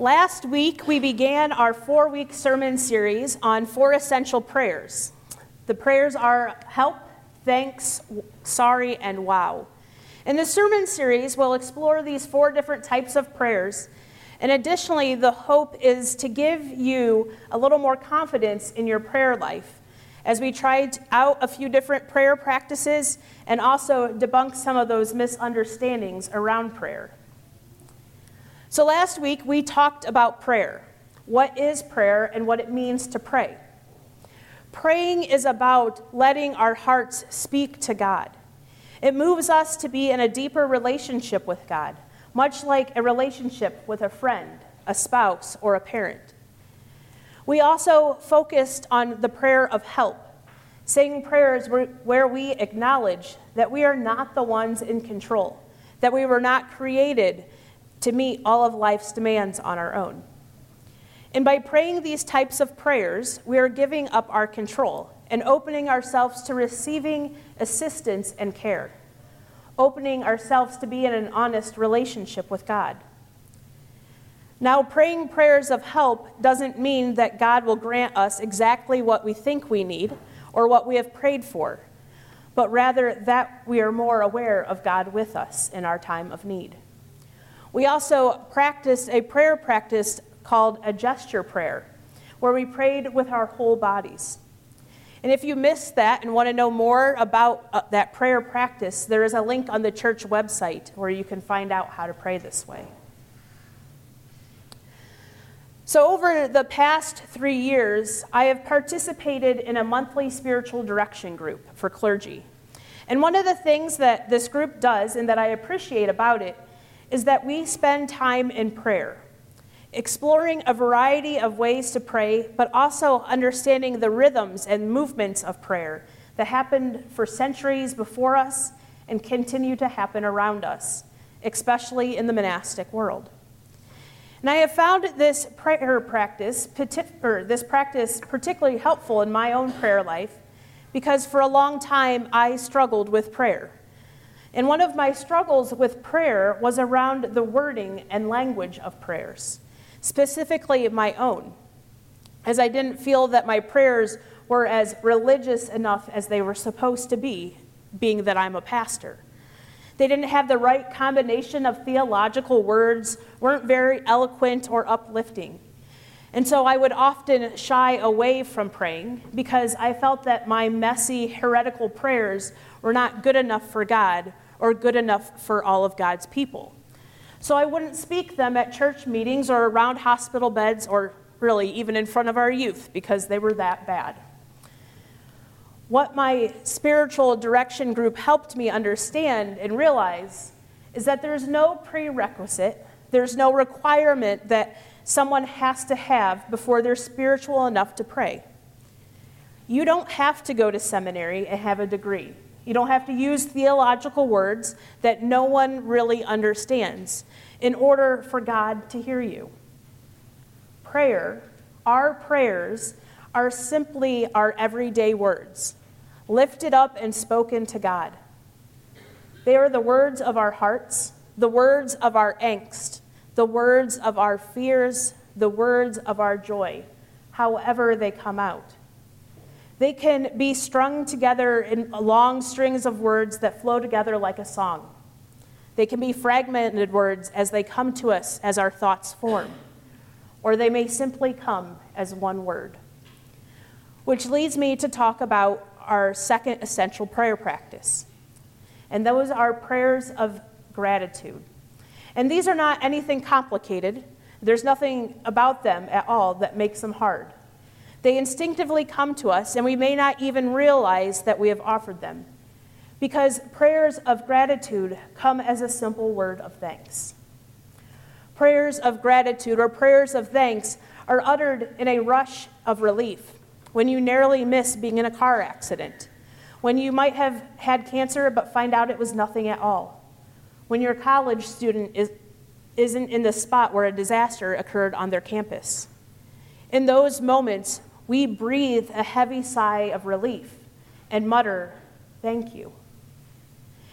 Last week, we began our four week sermon series on four essential prayers. The prayers are help, thanks, sorry, and wow. In the sermon series, we'll explore these four different types of prayers. And additionally, the hope is to give you a little more confidence in your prayer life as we tried out a few different prayer practices and also debunk some of those misunderstandings around prayer. So, last week we talked about prayer what is prayer and what it means to pray. Praying is about letting our hearts speak to God. It moves us to be in a deeper relationship with God, much like a relationship with a friend, a spouse, or a parent. We also focused on the prayer of help, saying prayers where we acknowledge that we are not the ones in control, that we were not created to meet all of life's demands on our own. And by praying these types of prayers, we are giving up our control and opening ourselves to receiving assistance and care, opening ourselves to be in an honest relationship with God. Now, praying prayers of help doesn't mean that God will grant us exactly what we think we need or what we have prayed for, but rather that we are more aware of God with us in our time of need. We also practiced a prayer practice called a gesture prayer, where we prayed with our whole bodies. And if you missed that and want to know more about uh, that prayer practice, there is a link on the church website where you can find out how to pray this way. So, over the past three years, I have participated in a monthly spiritual direction group for clergy. And one of the things that this group does and that I appreciate about it is that we spend time in prayer, exploring a variety of ways to pray, but also understanding the rhythms and movements of prayer that happened for centuries before us and continue to happen around us, especially in the monastic world. And I have found this prayer practice, or this practice particularly helpful in my own prayer life because for a long time I struggled with prayer. And one of my struggles with prayer was around the wording and language of prayers, specifically my own, as I didn't feel that my prayers were as religious enough as they were supposed to be, being that I'm a pastor. They didn't have the right combination of theological words, weren't very eloquent or uplifting. And so I would often shy away from praying because I felt that my messy, heretical prayers were not good enough for God or good enough for all of God's people. So I wouldn't speak them at church meetings or around hospital beds or really even in front of our youth because they were that bad. What my spiritual direction group helped me understand and realize is that there's no prerequisite, there's no requirement that someone has to have before they're spiritual enough to pray. You don't have to go to seminary and have a degree. You don't have to use theological words that no one really understands in order for God to hear you. Prayer, our prayers, are simply our everyday words, lifted up and spoken to God. They are the words of our hearts, the words of our angst, the words of our fears, the words of our joy, however they come out. They can be strung together in long strings of words that flow together like a song. They can be fragmented words as they come to us as our thoughts form, or they may simply come as one word. Which leads me to talk about our second essential prayer practice, and those are prayers of gratitude. And these are not anything complicated, there's nothing about them at all that makes them hard. They instinctively come to us, and we may not even realize that we have offered them. Because prayers of gratitude come as a simple word of thanks. Prayers of gratitude or prayers of thanks are uttered in a rush of relief when you narrowly miss being in a car accident, when you might have had cancer but find out it was nothing at all, when your college student is, isn't in the spot where a disaster occurred on their campus. In those moments, we breathe a heavy sigh of relief and mutter, Thank you.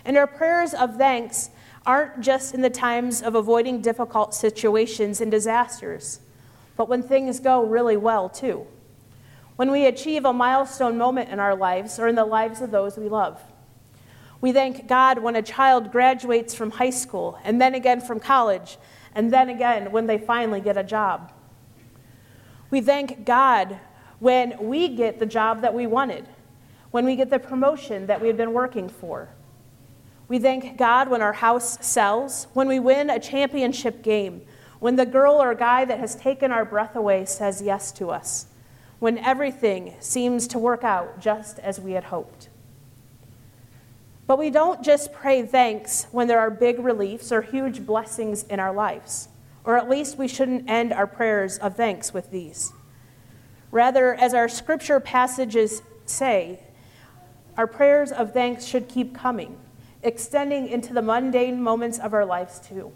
And our prayers of thanks aren't just in the times of avoiding difficult situations and disasters, but when things go really well, too. When we achieve a milestone moment in our lives or in the lives of those we love. We thank God when a child graduates from high school, and then again from college, and then again when they finally get a job. We thank God when we get the job that we wanted, when we get the promotion that we have been working for. We thank God when our house sells, when we win a championship game, when the girl or guy that has taken our breath away says yes to us, when everything seems to work out just as we had hoped. But we don't just pray thanks when there are big reliefs or huge blessings in our lives, or at least we shouldn't end our prayers of thanks with these. Rather, as our scripture passages say, our prayers of thanks should keep coming, extending into the mundane moments of our lives too.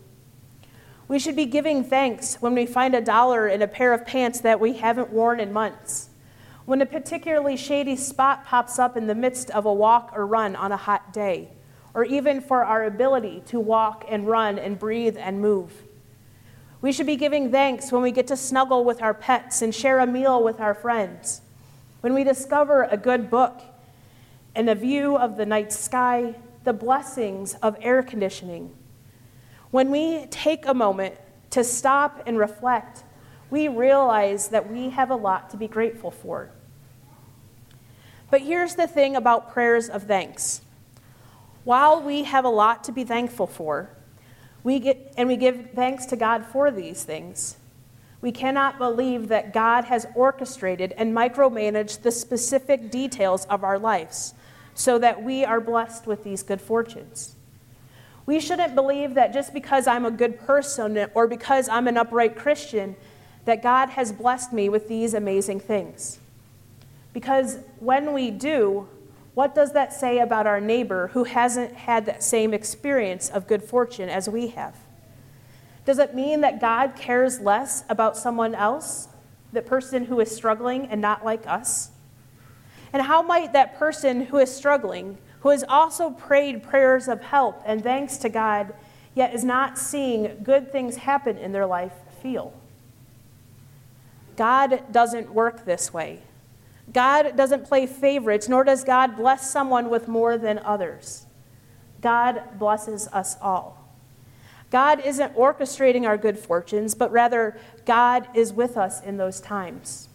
We should be giving thanks when we find a dollar in a pair of pants that we haven't worn in months when a particularly shady spot pops up in the midst of a walk or run on a hot day, or even for our ability to walk and run and breathe and move. We should be giving thanks when we get to snuggle with our pets and share a meal with our friends, when we discover a good book and a view of the night sky, the blessings of air conditioning. When we take a moment to stop and reflect, we realize that we have a lot to be grateful for. But here's the thing about prayers of thanks. While we have a lot to be thankful for, we get, and we give thanks to God for these things, we cannot believe that God has orchestrated and micromanaged the specific details of our lives so that we are blessed with these good fortunes. We shouldn't believe that just because I'm a good person or because I'm an upright Christian, that God has blessed me with these amazing things. Because when we do, what does that say about our neighbor who hasn't had that same experience of good fortune as we have? Does it mean that God cares less about someone else, the person who is struggling and not like us? And how might that person who is struggling, who has also prayed prayers of help and thanks to God, yet is not seeing good things happen in their life, feel? God doesn't work this way. God doesn't play favorites, nor does God bless someone with more than others. God blesses us all. God isn't orchestrating our good fortunes, but rather, God is with us in those times.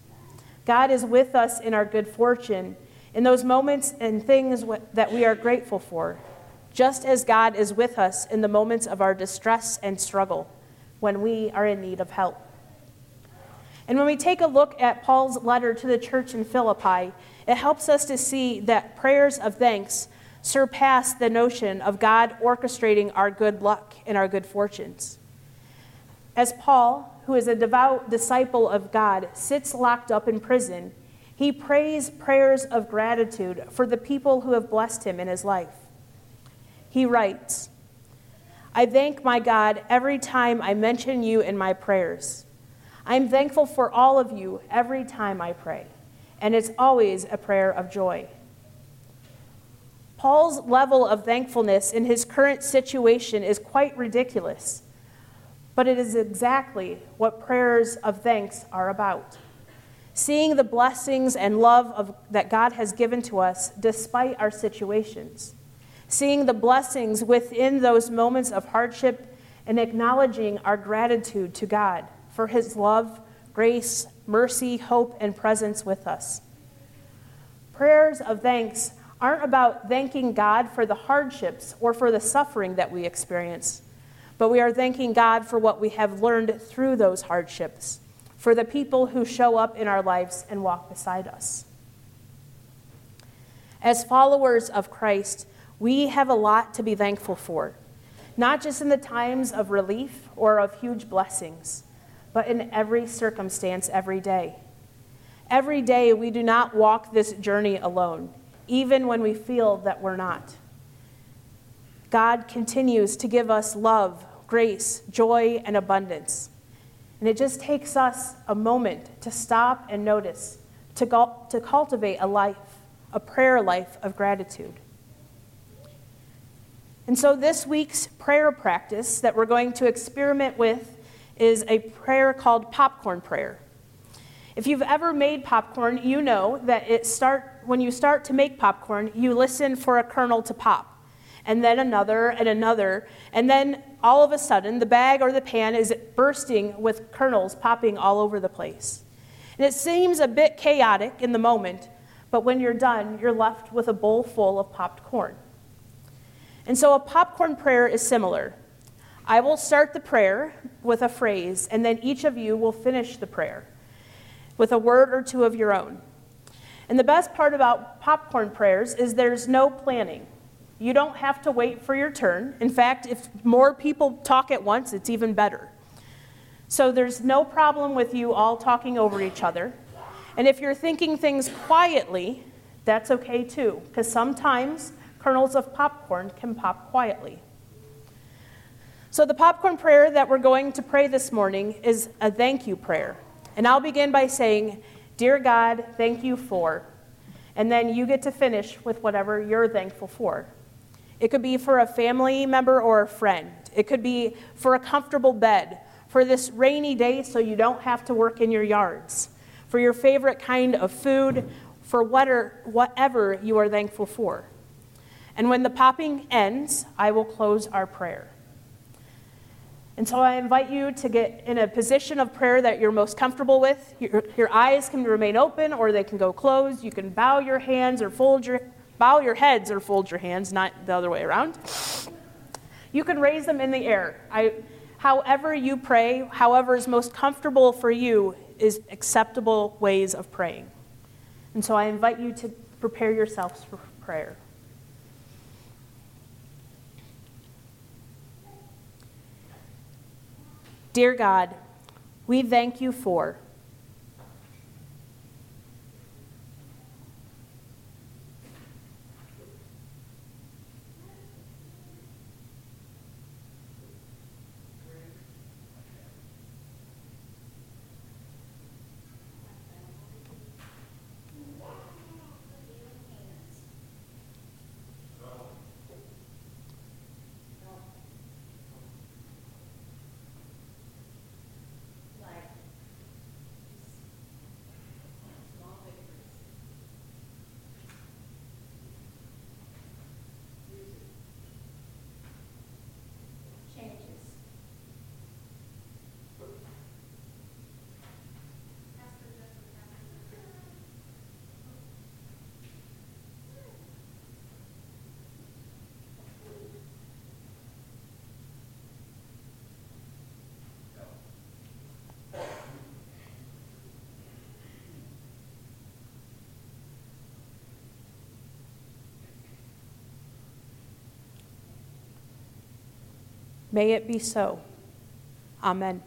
God is with us in our good fortune, in those moments and things that we are grateful for, just as God is with us in the moments of our distress and struggle when we are in need of help. And when we take a look at Paul's letter to the church in Philippi, it helps us to see that prayers of thanks surpass the notion of God orchestrating our good luck and our good fortunes. As Paul, who is a devout disciple of God, sits locked up in prison, he prays prayers of gratitude for the people who have blessed him in his life. He writes, I thank my God every time I mention you in my prayers. I'm thankful for all of you every time I pray, and it's always a prayer of joy. Paul's level of thankfulness in his current situation is quite ridiculous, but it is exactly what prayers of thanks are about. Seeing the blessings and love of, that God has given to us despite our situations. Seeing the blessings within those moments of hardship and acknowledging our gratitude to God for his love, grace, mercy, hope, and presence with us. Prayers of thanks aren't about thanking God for the hardships or for the suffering that we experience, but we are thanking God for what we have learned through those hardships, for the people who show up in our lives and walk beside us. As followers of Christ, we have a lot to be thankful for, not just in the times of relief or of huge blessings but in every circumstance every day. Every day, we do not walk this journey alone, even when we feel that we're not. God continues to give us love, grace, joy, and abundance. And it just takes us a moment to stop and notice, to, to cultivate a life, a prayer life of gratitude. And so this week's prayer practice that we're going to experiment with is a prayer called popcorn prayer. If you've ever made popcorn, you know that it start when you start to make popcorn, you listen for a kernel to pop. And then another and another, and then all of a sudden the bag or the pan is bursting with kernels popping all over the place. And it seems a bit chaotic in the moment, but when you're done, you're left with a bowl full of popped corn. And so a popcorn prayer is similar. I will start the prayer with a phrase, and then each of you will finish the prayer with a word or two of your own. And the best part about popcorn prayers is there's no planning. You don't have to wait for your turn. In fact, if more people talk at once, it's even better. So there's no problem with you all talking over each other. And if you're thinking things quietly, that's okay too, because sometimes kernels of popcorn can pop quietly. So, the popcorn prayer that we're going to pray this morning is a thank you prayer. And I'll begin by saying, Dear God, thank you for. And then you get to finish with whatever you're thankful for. It could be for a family member or a friend, it could be for a comfortable bed, for this rainy day so you don't have to work in your yards, for your favorite kind of food, for whatever you are thankful for. And when the popping ends, I will close our prayer. And so I invite you to get in a position of prayer that you're most comfortable with. Your, your eyes can remain open or they can go closed. You can bow your hands or fold your bow your heads or fold your hands, not the other way around. You can raise them in the air. I, however you pray, however is most comfortable for you is acceptable ways of praying. And so I invite you to prepare yourselves for prayer. Dear God, we thank you for May it be so. Amen.